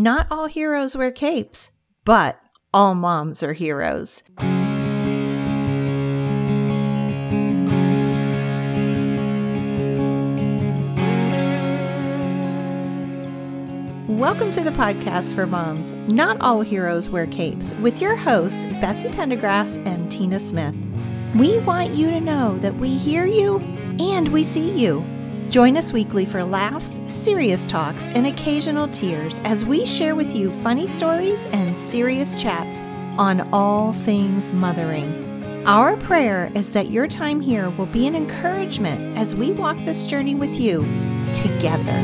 Not all heroes wear capes, but all moms are heroes. Welcome to the podcast for moms. Not all heroes wear capes, with your hosts, Betsy Pendergrass and Tina Smith. We want you to know that we hear you and we see you. Join us weekly for laughs, serious talks, and occasional tears as we share with you funny stories and serious chats on all things mothering. Our prayer is that your time here will be an encouragement as we walk this journey with you together.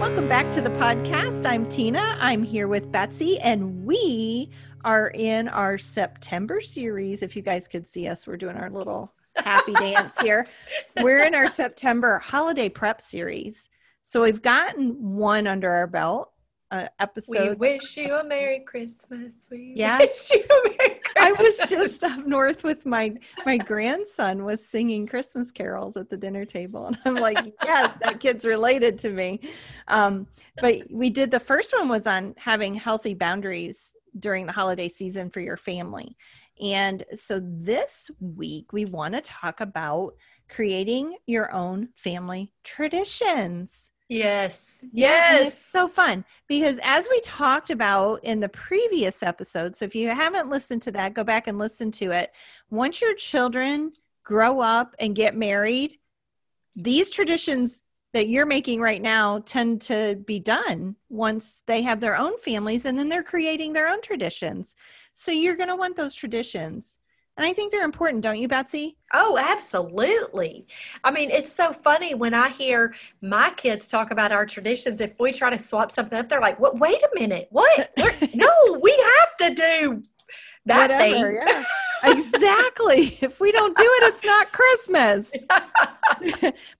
Welcome back to the podcast. I'm Tina. I'm here with Betsy, and we are in our September series. If you guys could see us, we're doing our little happy dance here. We're in our September holiday prep series. So we've gotten one under our belt. Uh, episode. We wish you a Merry Christmas. We yes. wish you a Merry Christmas. I was just up north with my my grandson was singing Christmas carols at the dinner table, and I'm like, yes, that kid's related to me. Um, but we did the first one was on having healthy boundaries during the holiday season for your family. And so this week, we want to talk about creating your own family traditions. Yes. Yeah, it's Yes. so fun because as we talked about in the previous episode, so if you haven't listened to that, go back and listen to it. Once your children grow up and get married, these traditions that you're making right now tend to be done once they have their own families and then they're creating their own traditions. So you're going to want those traditions. And I think they're important, don't you, Betsy? Oh, absolutely. I mean, it's so funny when I hear my kids talk about our traditions. If we try to swap something up, they're like, "What? Wait a minute! What? No, we have to do that Whatever, thing." yeah. exactly. If we don't do it, it's not Christmas.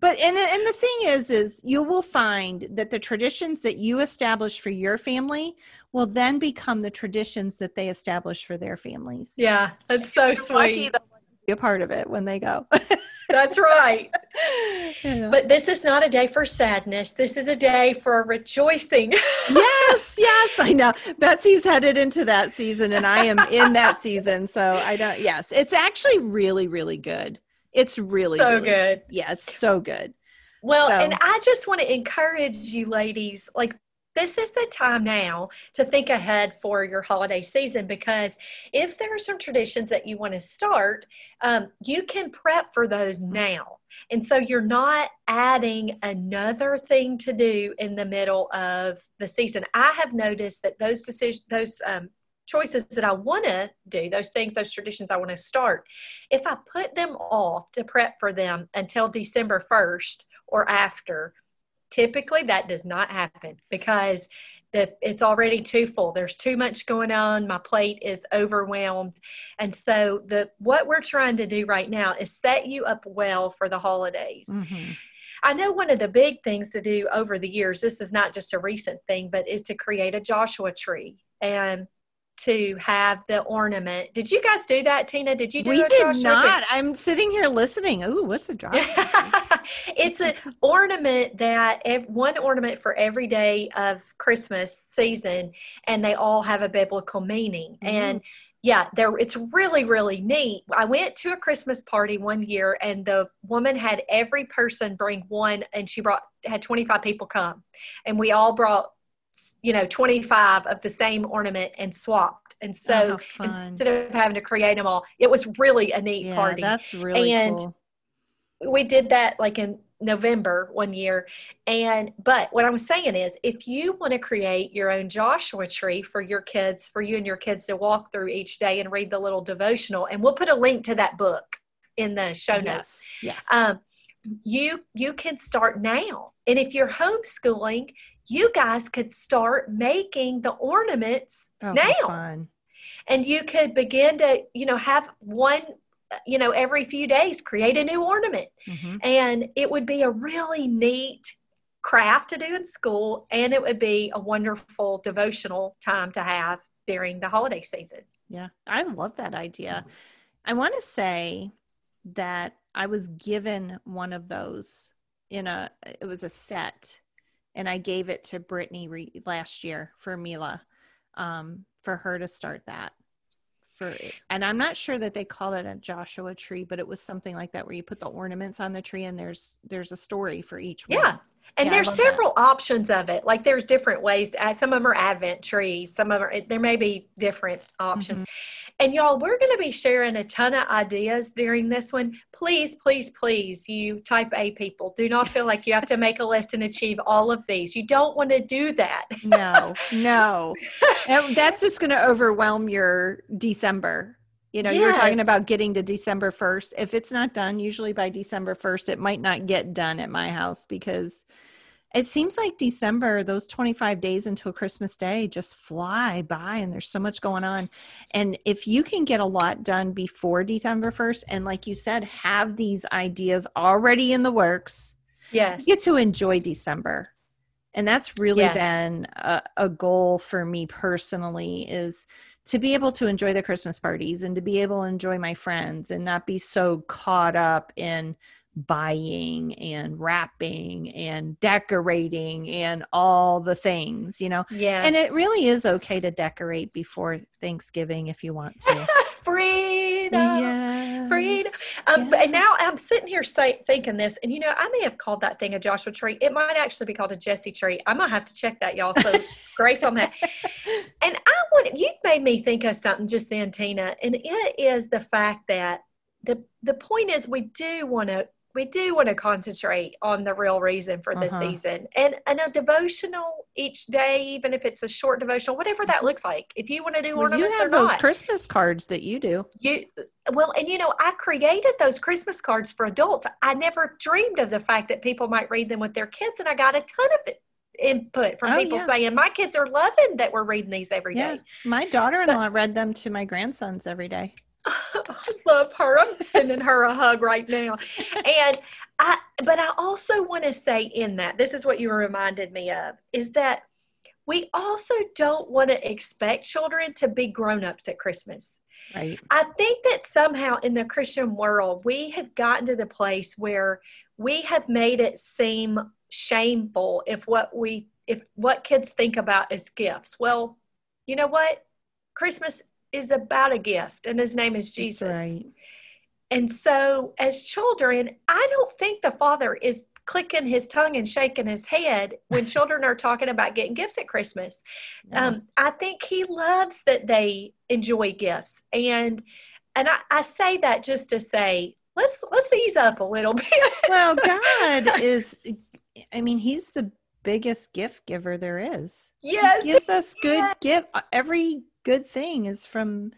but and and the thing is is you will find that the traditions that you establish for your family will then become the traditions that they establish for their families. yeah, that's so Lucky sweet. they'll be a part of it when they go. That's right. Yeah. But this is not a day for sadness. This is a day for rejoicing. yes, yes, I know. Betsy's headed into that season and I am in that season. So I don't yes. It's actually really, really good. It's really, so really good. Yeah, it's so good. Well, So- and I just want to encourage you ladies, like this is the time now to think ahead for your holiday season because if there are some traditions that you want to start, um, you can prep for those now. And so you're not adding another thing to do in the middle of the season. I have noticed that those decisions, those um, choices that I want to do, those things, those traditions I want to start, if I put them off to prep for them until December 1st or after, typically that does not happen because the, it's already too full. There's too much going on. My plate is overwhelmed. And so the what we're trying to do right now is set you up well for the holidays. Mhm. I know one of the big things to do over the years, this is not just a recent thing, but is to create a Joshua tree and to have the ornament. Did you guys do that, Tina? Did you do We did not. I'm sitting here listening. Ooh, what's a drop? it's an ornament that ev- one ornament for every day of Christmas season, and they all have a biblical meaning. Mhm. And yeah, there it's really really neat. I went to a Christmas party one year, and the woman had every person bring one, and she brought had twenty five people come, and we all brought you know 25 of the same ornament and swapped and Oh, so fun. instead of having to create them all it was really a neat yeah, party that's really And cool. we did that like in November one year. And but what I was saying is if you want to create your own Joshua tree for your kids, for you and your kids to walk through each day and read the little devotional, and we'll put a link to that book in the show notes. Yes. Yes. Um, you you can start now. And if you're homeschooling, you guys could start making the ornaments oh, now and you could begin to you know have one you know every few days create a new ornament Mhm. and it would be a really neat craft to do in school and it would be a wonderful devotional time to have during the holiday season Yeah, I love that idea. I want to say that I was given one of those in a it was a set and I gave it to Brittany re- last year for Mila um, for her to start that for and I'm not sure that they called it a Joshua tree but it was something like that where you put the ornaments on the tree and there's there's a story for each one. Yeah. And Yeah, there's several options of it. Like there's different ways to add. Some of them are Advent trees. Some of them are, there may be different options. And y'all, we're going to be sharing a ton of ideas during this one. Please, please, please, you type A people, do not feel like you have to make a list and achieve all of these. You don't want to do that. no, no. That- That's just going to overwhelm your December. You know, you were talking about getting to December 1st. If it's not done, usually by December 1st, it might not get done at my house because it seems like December, those 25 days until Christmas Day just fly by and there's so much going on. And if you can get a lot done before December 1st, and like you said, have these ideas already in the works, Yes. you get to enjoy December. And that's really Yes. been a, a goal for me personally is to be able to enjoy the Christmas parties and to be able to enjoy my friends and not be so caught up in buying and wrapping and decorating and all the things, you know. Yeah. And it really is okay to decorate before Thanksgiving if you want to. freedom. yes. freedom. Um, And now. I'm sitting here say, thinking this, and you know, I may have called that thing a Joshua tree. It might actually be called a Jesse tree. I might have to check that, y'all. So grace on that. And I want you made me think of something just then, Tina, and it is the fact that the the point is we do want to we do want to concentrate on the real reason for this Uh-huh. season and and a devotional each day even if it's a short devotional whatever that looks like if you want to do Well, you have or those not Christmas cards that you do. you well and you know i created those christmas cards for adults i never dreamed of the fact that people might read them with their kids and i got a ton of it, input from Oh, people yeah. saying my kids are loving that we're reading these every Yeah. day My daughter-in-law read them to my grandsons every day. I love her. I'm sending her a hug right now. And I but I also want to say in that this is what you reminded me of is that we also don't want to expect children to be grown-ups at Christmas. Right. I think that somehow in the Christian world we have gotten to the place where we have made it seem shameful if what we if what kids think about as gifts. Well, you know what? Christmas is about a gift and his name is Jesus. Right. And so, as children, I don't think the father is clicking his tongue and shaking his head when children are talking about getting gifts at Christmas. No. Um, I think he loves that they enjoy gifts, and and I, I say that just to say let's let's ease up a little bit. well, God is I mean, he's the biggest gift giver there is. yes, He gives us good gift. Every good thing is from,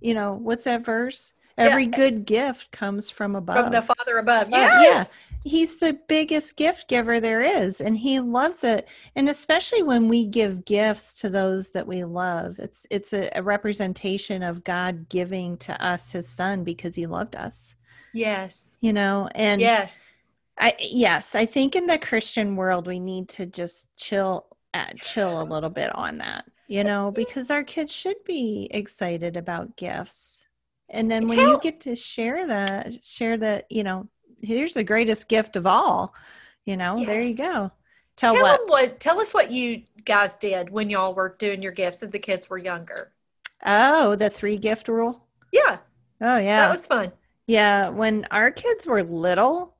you know, what's that verse? Every good gift comes from above. from the Father above. Uh, Yes. yeah. He's the biggest gift giver there is, and he loves it. And especially when we give gifts to those that we love, it's it's a, a representation of God giving to us His Son because He loved us. yes, You know, and yes, I yes, I think in the Christian world we need to just chill at chill a little bit on that, you know, because our kids should be excited about gifts. And then when you get to share that, share that, you know, here's the greatest gift of all, you know, there you go. Tell, Tell what? them what. Tell us what you guys did when y'all were doing your gifts as the kids were younger. Oh, the three gift rule. Yeah, Oh yeah. that was fun. Yeah, when our kids were little,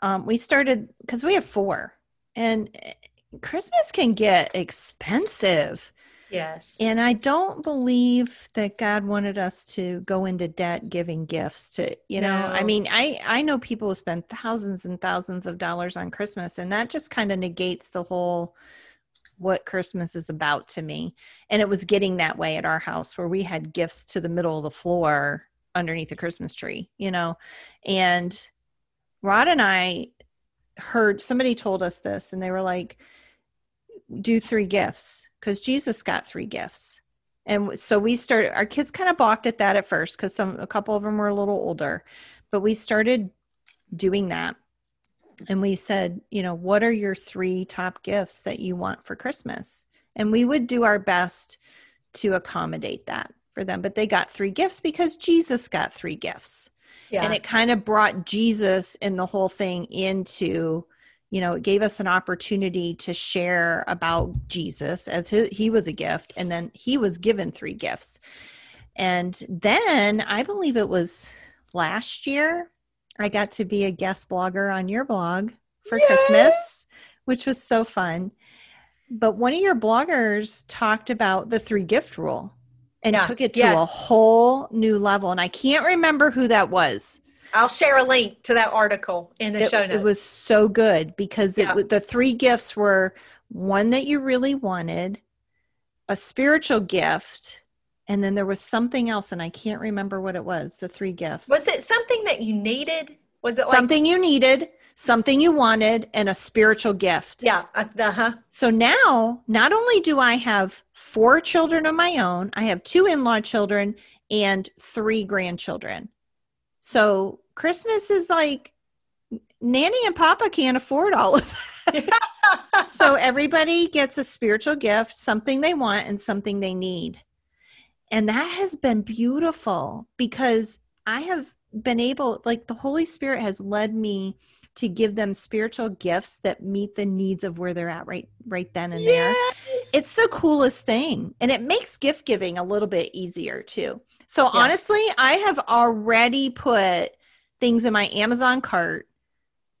um, we started because we have four, and eh, Christmas can get expensive. Yes. And I don't believe that God wanted us to go into debt giving gifts to, you know, I mean, I I know people who spend thousands and thousands of dollars on Christmas and that just kind of negates the whole what Christmas is about to me. And it was getting that way at our house where we had gifts to the middle of the floor underneath the Christmas tree, you know. And Rod and I heard somebody told us this and they were like do three gifts because Jesus got three gifts. And so we started our kids kind of balked at that at first because some a couple of them were a little older, but we started doing that. And we said, you know, what are your three top gifts that you want for Christmas? And we would do our best to accommodate that for them. But they got three gifts because Jesus got three gifts. Yeah. and it kind of brought jesus and the whole thing into you know it gave us an opportunity to share about jesus as his, he was a gift and then he was given three gifts. And then i believe it was last year i got to be a guest blogger on your blog for Yay! christmas which was so fun. But one of your bloggers talked about the three gift rule and Yeah, took it to a whole new level and i can't remember who that was I'll share a link to that article in the it, show notes. it was so good because Yeah. w- the three gifts were one that you really wanted, a spiritual gift, and then there was something else, and I can't remember what it was. The three gifts. was it something that you needed? Was it like something you needed, something you wanted, and a spiritual gift? Yeah, uh huh. So now, not only do I have four children of my own, I have two in law children and three grandchildren. So Christmas is like Nanny and Papa can't afford all of that. so everybody gets a spiritual gift, something they want and something they need. And that has been beautiful because I have been able, like, the Holy Spirit has led me to give them spiritual gifts that meet the needs of where they're at right right then and there it's the coolest thing and it makes gift giving a little bit easier too so honestly i have already put things in my amazon cart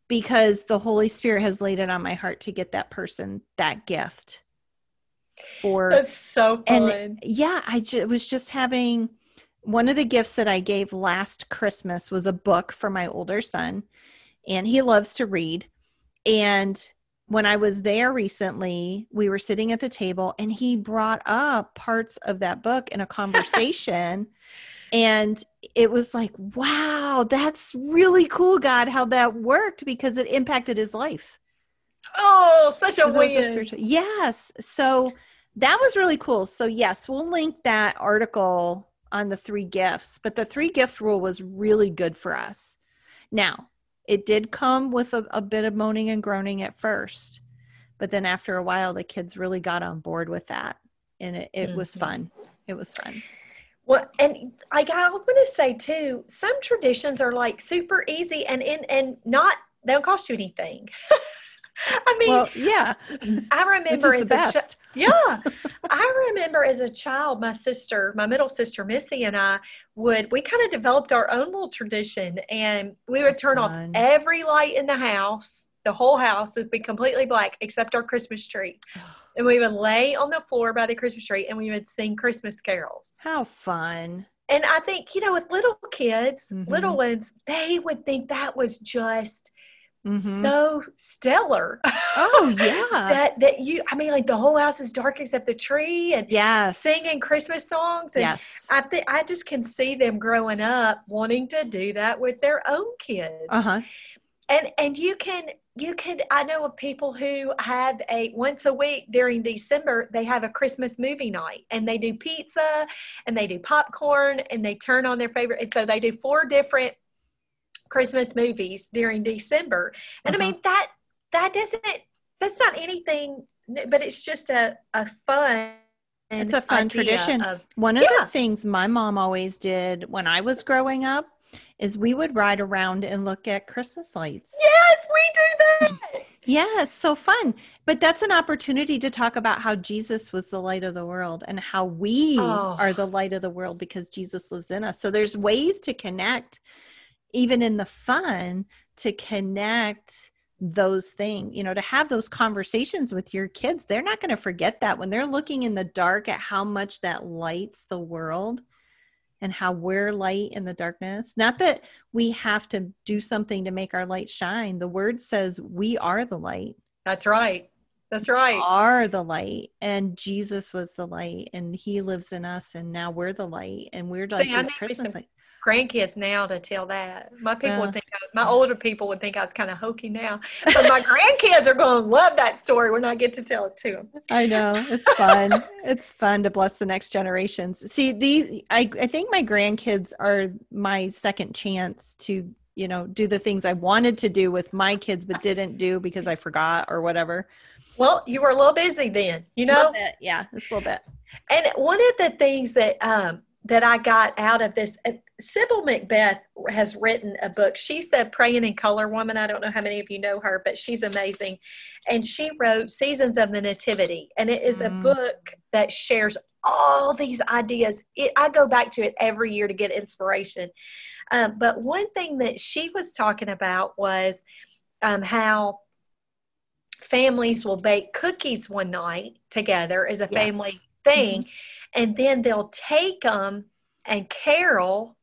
because the holy spirit has laid it on my heart to get that person that gift for That's so fun. and yeah i ju- was just having one of the gifts that i gave last christmas was a book for my older son and he loves to read and when i was there recently we were sitting at the table and he brought up parts of that book in a conversation and it was like wow that's really cool god how that worked because it impacted his life oh, such a was a win. spiritual- Yes. So that was really cool. So yes, we'll link that article on the three gifts, but the three gift rule was really good for us. Now, it did come with a, a bit of moaning and groaning at first, but then after a while, the kids really got on board with that, and it, it was Mhm. fun. It was fun. Well, and I, I want to say too, some traditions are like super easy and in and not they don't cost you anything. I mean, Well, yeah, I remember is as the a best. yeah, I remember as a child, my sister, my middle sister Missy, and I would we kind of developed our own little tradition, and we would turn off every light in the house. The whole house would be completely black except our Christmas tree, and we would lay on the floor by the Christmas tree, and we would sing Christmas carols. How fun! And I think you know, with little kids, Mhm. little ones, they would think that was just Mhm. so stellar. Oh yeah, that that you i mean like the whole house is dark except the tree and yes, singing christmas songs and yes. i think i just can see them growing up wanting to do that with their own kids Uh huh. and and you can you could i know of people who have a once a week during december they have a christmas movie night and they do pizza and they do popcorn and they turn on their favorite and so they do four different christmas movies during december and Uh-huh. i mean that that doesn't that's not anything but it's just a, a fun It's a fun tradition. of One of Yeah. the things my mom always did when I was growing up is we would ride around and look at Christmas lights. yes we do that Yeah, it's so fun. But that's an opportunity to talk about how Jesus was the light of the world and how we Oh. are the light of the world because Jesus lives in us. So there's ways to connect, even in the fun, to connect those things, you know, to have those conversations with your kids. They're not going to forget that when they're looking in the dark at how much that lights the world and how we're light in the darkness. Not that we have to do something to make our light shine. The word says we are the light, that's right that's right are the light, and Jesus was the light, and He lives in us, and now we're the light, and we're like See, I Christmas light. Grandkids now to tell that. My people would think, my older people would think I was kind of hokey now, but my grandkids are going to love that story when I get to tell it to them. I know it's fun. it's fun to bless the next generations. See, these I I think my grandkids are my second chance to you know do the things I wanted to do with my kids but didn't do because I forgot or whatever. Well, you were a little busy then, you know. Bit, yeah, just a little bit. And one of the things that um, that I got out of this. Uh, Sybil MacBeth has written a book. She's the praying in color woman. I don't know how many of you know her, but she's amazing. And she wrote Seasons of the Nativity, and it is mm. a book that shares all these ideas. It, I go back to it every year to get inspiration. Um, but one thing that she was talking about was um, how families will bake cookies one night together as a yes. family thing. Mm-hmm and then they'll take them and carol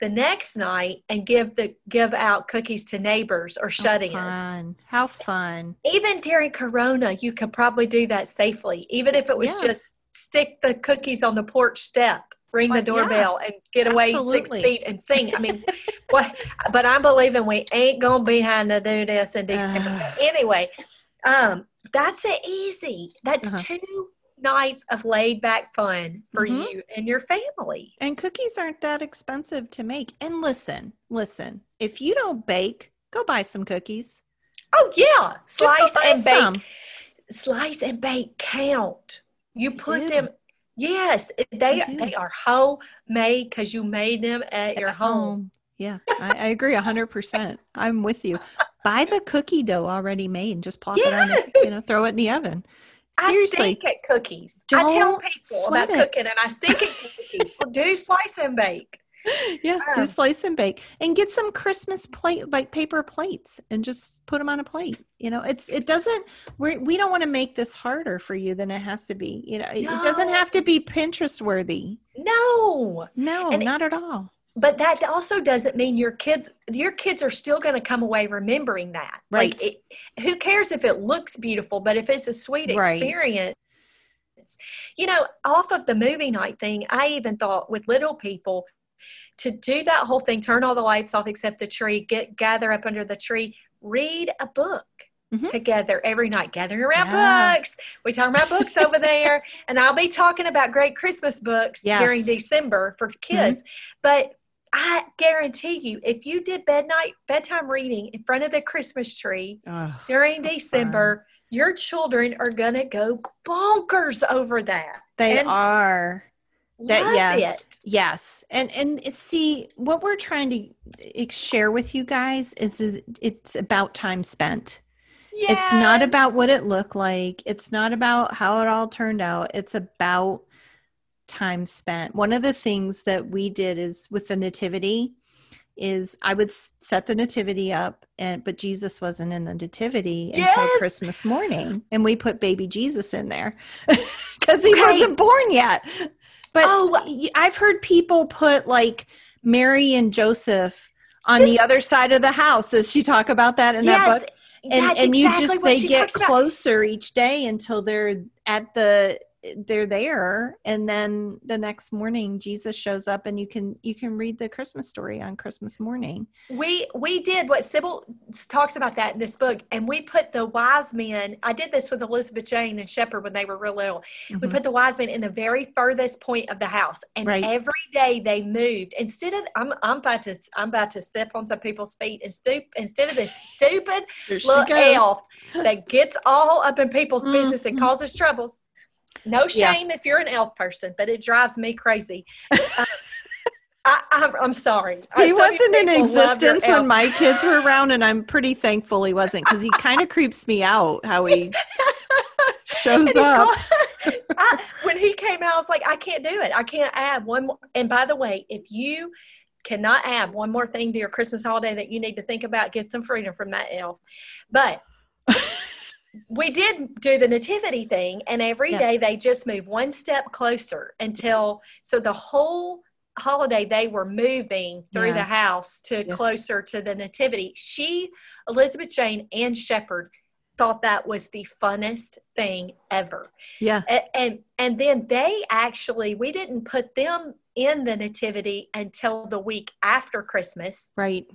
the next night and give the give out cookies to neighbors or shut-ins. Fun. How fun. Even during corona, you could probably do that safely. Even if it was yeah. just stick the cookies on the porch step, ring the doorbell yeah. and get away Absolutely. six feet and sing. I mean, what but I'm believing we ain't gonna be having to do this in December. Uh, anyway, um, that's it easy. That's uh-huh. two nights of laid back fun for mm-hmm. you and your family. And cookies aren't that expensive to make. And listen, listen, if you don't bake, go buy some cookies. Oh yeah, slice and bake. Some. Slice and bake count. You put them Yes, they they are homemade because you made them at your home. home. Yeah, I, I agree hundred percent. I'm with you. Buy the cookie dough already made and just plop yes. it on. You know, throw it in the oven. Seriously. I stink at cookies. I tell people about it. cooking and I stink at cookies. do slice and bake. Yeah, um, do slice and bake and get some Christmas plate like paper plates and just put them on a plate. You know, it's it doesn't we we don't want to make this harder for you than it has to be. You know, no. it doesn't have to be Pinterest worthy. No. No, and not at all but that also doesn't mean your kids your kids are still going to come away remembering that right like it, who cares if it looks beautiful but if it's a sweet experience right. you know off of the movie night thing i even thought with little people to do that whole thing turn all the lights off except the tree get gather up under the tree read a book Mm-hmm. together every night, gathering around yeah. books. We talk about books over there, and I'll be talking about great Christmas books yes. during December for kids. Mm-hmm. But I guarantee you, if you did bed night bedtime reading in front of the Christmas tree oh, during December, fun. your children are gonna go bonkers over that. They and are. That yeah, it. yes, and and see what we're trying to eh, share with you guys is, is it's about time spent. Yes. It's not about what it looked like. It's not about how it all turned out. It's about time spent. One of the things that we did is with the nativity is I would set the nativity up and but Jesus wasn't in the nativity yes! until Christmas morning and we put baby Jesus in there cuz he right. wasn't born yet. But oh. I've heard people put like Mary and Joseph on this, the other side of the house. Does she talk about that in yes, that book? And and exactly you just they get closer about. each day until they're at the they're there and then the next morning jesus shows up and you can you can read the christmas story on christmas morning we we did what sybil talks about that in this book and we put the wise men i did this with elizabeth jane and shepherd when they were real little mm-hmm. we put the wise men in the very furthest point of the house and right. every day they moved instead of i'm i'm about to i'm about to step on some people's feet and stoop instead of this stupid little elf that gets all up in people's mm-hmm. business and causes troubles no shame yeah. if you're an elf person, but it drives me crazy. Uh, I, am sorry. He wasn't in existence when my kids were around, and I'm pretty thankful he wasn't because he kind of creeps me out how he shows he up. Called, I, when he came out, I was like, I can't do it. I can't add one more. And by the way, if you cannot add one more thing to your Christmas holiday that you need to think about, get some freedom from that elf. But we did do the nativity thing and every yes. day they just move one step closer until so the whole holiday they were moving through yes. the house to yes. closer to the nativity she elizabeth jane and shepherd thought that was the funnest thing ever yeah and, and and then they actually we didn't put them in the nativity until the week after christmas right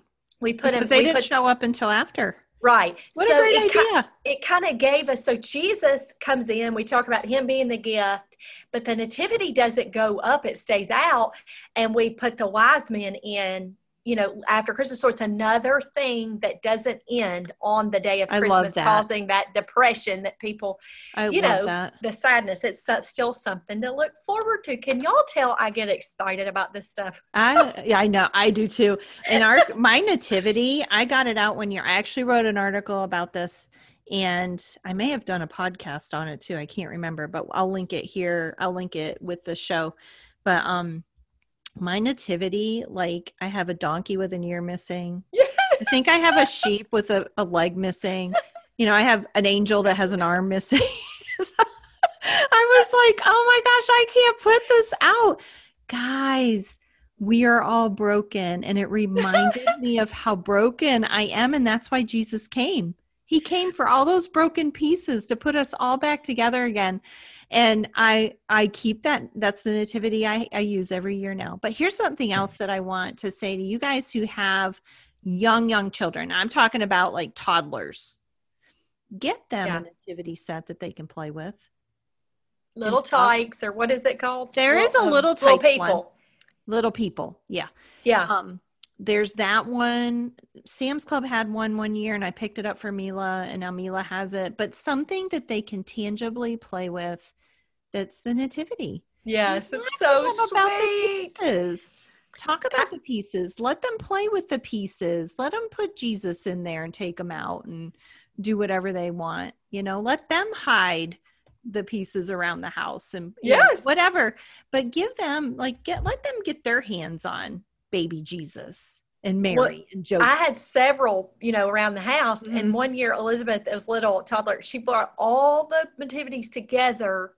we put because them they didn't put, show up until after Right. What so a great it idea. Ki- it kind of gave us, so Jesus comes in, we talk about him being the gift, but the nativity doesn't go up, it stays out. And we put the wise men in, you know, after Christmas. So it's another thing that doesn't end on the day of I Christmas, that. causing that depression that people, I you know, that. the sadness. It's still something to look forward to. Can y'all tell I get excited about this stuff? I yeah, I know. I do too. And our my nativity, I got it out one year. I actually wrote an article about this and I may have done a podcast on it too. I can't remember, but I'll link it here. I'll link it with the show. But um my nativity, like I have a donkey with an ear missing. I think I have a sheep with a, a leg missing. You know, I have an angel that has an arm missing. I was like, oh my gosh, I can't put this out. Guys, we are all broken. And it reminded me of how broken I am. And that's why Jesus came. He came for all those broken pieces to put us all back together again. And I I keep that that's the nativity I, I use every year now. But here's something else that I want to say to you guys who have young, young children. I'm talking about like toddlers. Get them Yeah. a nativity set that they can play with. Little Tikes, or what is it called? There is a um, little little Tikes people. one. Little people. Yeah. Yeah. Um, there's that one. Sam's Club had one one year, and I picked it up for Mila, and now Mila has it. But something that they can tangibly play with. That's the nativity. Yes, it's so them about the pieces. Talk about the pieces. Let them play with the pieces. Let them put Jesus in there and take them out and do whatever they want. You know, let them hide the pieces around the house and you know, Yes. whatever. But give them like get let them get their hands on baby Jesus and Mary Well, and Joseph. I had several, you know, around the house. Mhm. And one year, Elizabeth, as little toddler, she brought all the nativities together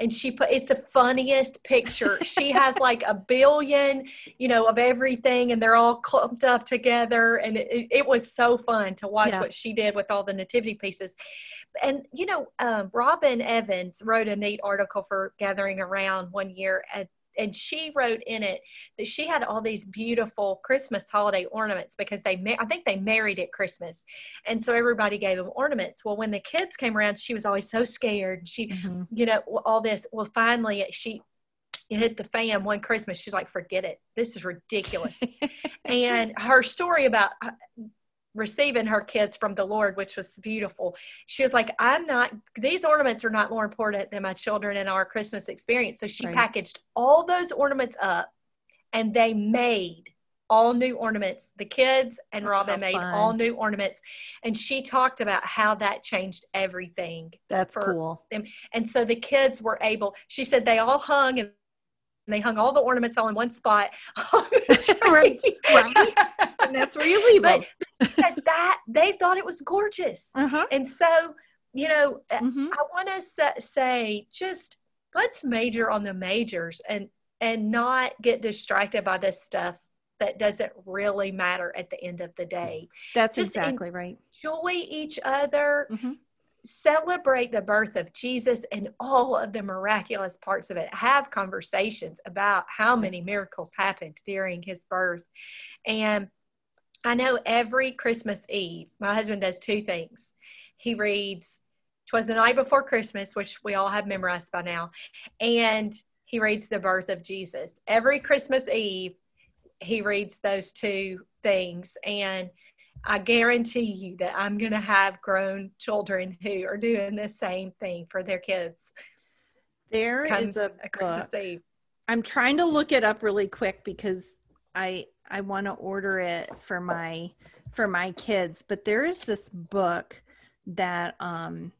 and she put it's the funniest picture. she has like a billion, you know, of everything and they're all clumped up together. And it, it, it was so fun to watch Yeah. what she did with all the nativity pieces. And, you know, um, Robin Evans wrote a neat article for Gathering Around one year at and she wrote in it that she had all these beautiful Christmas holiday ornaments because they, ma- I think they married at Christmas, and so everybody gave them ornaments. Well, when the kids came around, she was always so scared. She, Mhm. you know, all this. Well, finally, she it hit the fan one Christmas. She's like, "Forget it. This is ridiculous." and her story about uh, receiving her kids from the Lord, which was beautiful. She was like, I'm not, these ornaments are not more important than my children and our Christmas experience. So she Right. packaged all those ornaments up and they made all new ornaments. The kids and Oh, Robin how made all new ornaments. And she talked about how that changed everything. That's cool. And so the kids were able, she said they all hung and they hung all the ornaments all in one spot. on Right, right. And that's where you leave them. But said that they thought it was gorgeous. Uh-huh. And so, you know, I Mhm. want to say just let's major on the majors and and not get distracted by this stuff that doesn't really matter at the end of the day. That's Just exactly right. Enjoy each other. Mhm. Celebrate the birth of Jesus and all of the miraculous parts of it. Have conversations about how many miracles happened during his birth. And I know every Christmas Eve, my husband does two things. He reads Twas the Night Before Christmas, which we all have memorized by now, and he reads The Birth of Jesus. Every Christmas Eve, he reads those two things. And I guarantee you that I'm going to have grown children who are doing the same thing for their kids There is a a book. I'm trying to look it up really quick because I I want to order it for my for my kids. But there is this book that um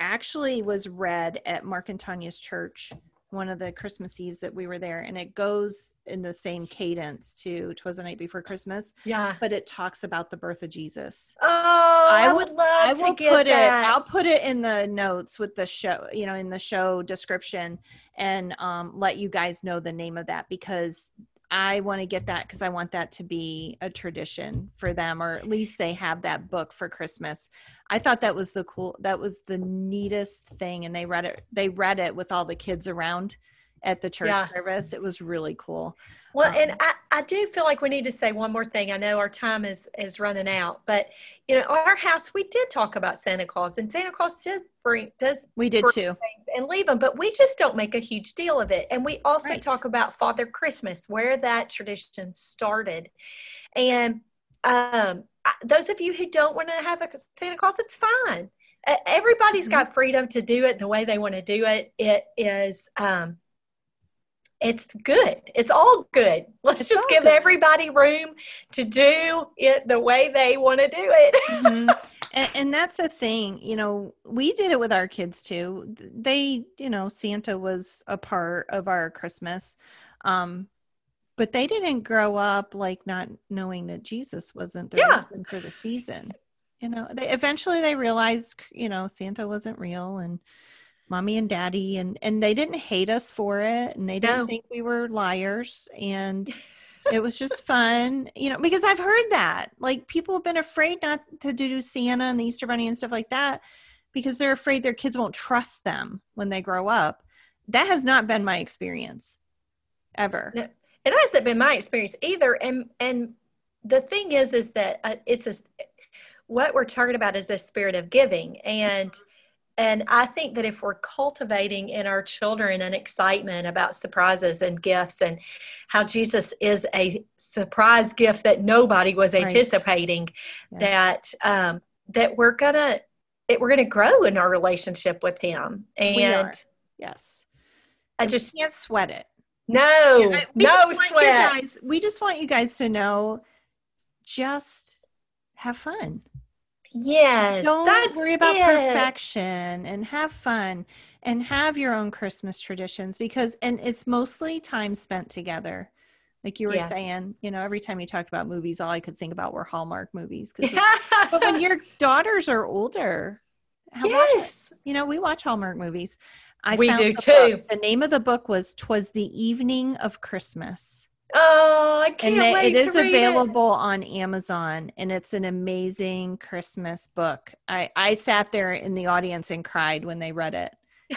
actually was read at Mark and Tanya's church one of the Christmas Eves that we were there, and it goes in the same cadence to "Twas the Night Before Christmas," Yeah. but it talks about the birth of Jesus. Oh, I, I would love I to will get put that. it. I'll put it in the notes with the show, you know, in the show description, and um, let you guys know the name of that because I want to get that because I want that to be a tradition for them, or at least they have that book for Christmas. I thought that was the cool. That was the neatest thing, and they read it. They read it with all the kids around. at the church yeah. service. It was really cool. Well, um, and I, I do feel like we need to say one more thing. I know our time is is running out, but you know, our house we did talk about Santa Claus, and Santa Claus did bring does we did too and leave them, but we just don't make a huge deal of it. And we also right. talk about Father Christmas, where that tradition started, and um, those of you who don't want to have a Santa Claus, it's fine. Everybody's mm-hmm. got freedom to do it the way they want to do it. It is. Um, it's good. It's all good. Let's it's just give good. everybody room to do it the way they want to do it. mm-hmm. and, and, that's a thing, you know, we did it with our kids too. They, you know, Santa was a part of our Christmas. Um, but they didn't grow up like not knowing that Jesus wasn't the yeah. reason for the season. You know, they eventually they realized, you know, Santa wasn't real and mommy and daddy and and they didn't hate us for it and they didn't no. think we were liars and it was just fun you know because i've heard that like people have been afraid not to do santa and the easter bunny and stuff like that because they're afraid their kids won't trust them when they grow up. That has not been my experience ever. No, it hasn't been my experience either and and the thing is is that uh, it's a what we're talking about is a spirit of giving and mm-hmm and I think that if we're cultivating in our children an excitement about surprises and gifts and how Jesus is a surprise gift that nobody was anticipating, yeah. that um, that we're gonna it, we're gonna grow in our relationship with Him. And yes, I just can't sweat it. No, yeah, no sweat. Guys, we just want you guys to know, just have fun. Yes. Don't worry about it. perfection and have fun and have your own Christmas traditions because, and it's mostly time spent together. Like you were yes. saying, you know, every time you talked about movies, all I could think about were Hallmark movies. but when your daughters are older, yes. Much, you know, we watch Hallmark movies. I we do too. Book. The name of the book was "Twas the Evening of Christmas." Oh, I can't and wait! It is available it. on Amazon, and it's an amazing Christmas book. I I sat there in the audience and cried when they read it.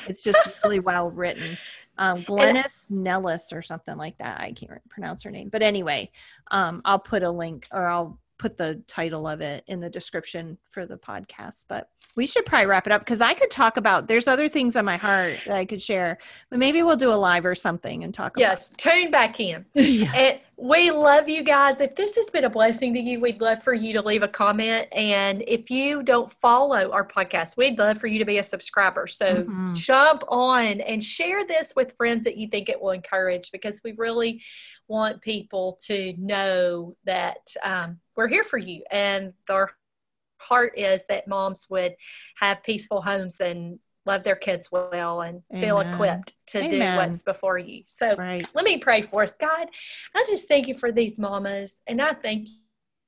It's just really well written. Um, Glenys Nellis or something like that. I can't pronounce her name, but anyway, um, I'll put a link or I'll put the title of it in the description for the podcast. But we should probably wrap it up because I could talk about there's other things on my heart that I could share. But maybe we'll do a live or something and talk yes, about tune back in. yes. And we love you guys. If this has been a blessing to you, we'd love for you to leave a comment. And if you don't follow our podcast, we'd love for you to be a subscriber. So mm-hmm. jump on and share this with friends that you think it will encourage because we really want people to know that um, we're here for you. And our heart is that moms would have peaceful homes and love their kids well and Amen. feel equipped to Amen. do what's before you. So right. let me pray for us. God, I just thank you for these mamas and I thank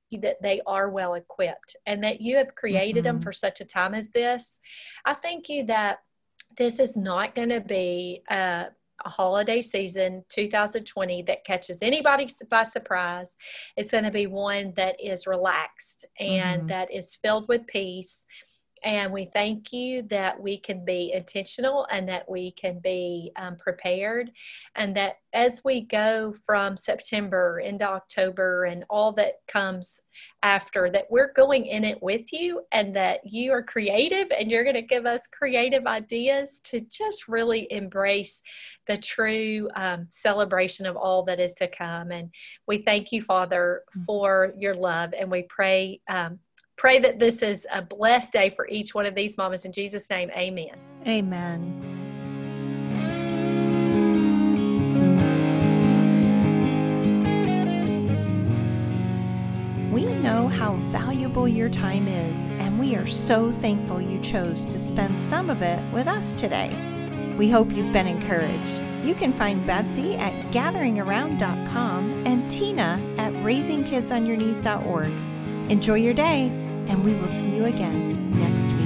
you that they are well equipped and that you have created mm-hmm. them for such a time as this. I thank you that this is not going to be a a holiday season 2020 that catches anybody by surprise. It's going to be one that is relaxed and mm-hmm. that is filled with peace and we thank you that we can be intentional and that we can be um, prepared. And that as we go from September into October and all that comes after, that we're going in it with you and that you are creative and you're going to give us creative ideas to just really embrace the true um, celebration of all that is to come. And we thank you, Father, mm. for your love. And we pray. Um, Pray that this is a blessed day for each one of these mamas. In Jesus' name, amen. Amen. We know how valuable your time is, and we are so thankful you chose to spend some of it with us today. We hope you've been encouraged. You can find Betsy at gatheringaround.com and Tina at raisingkidsonyourknees.org. Enjoy your day and we will see you again next week.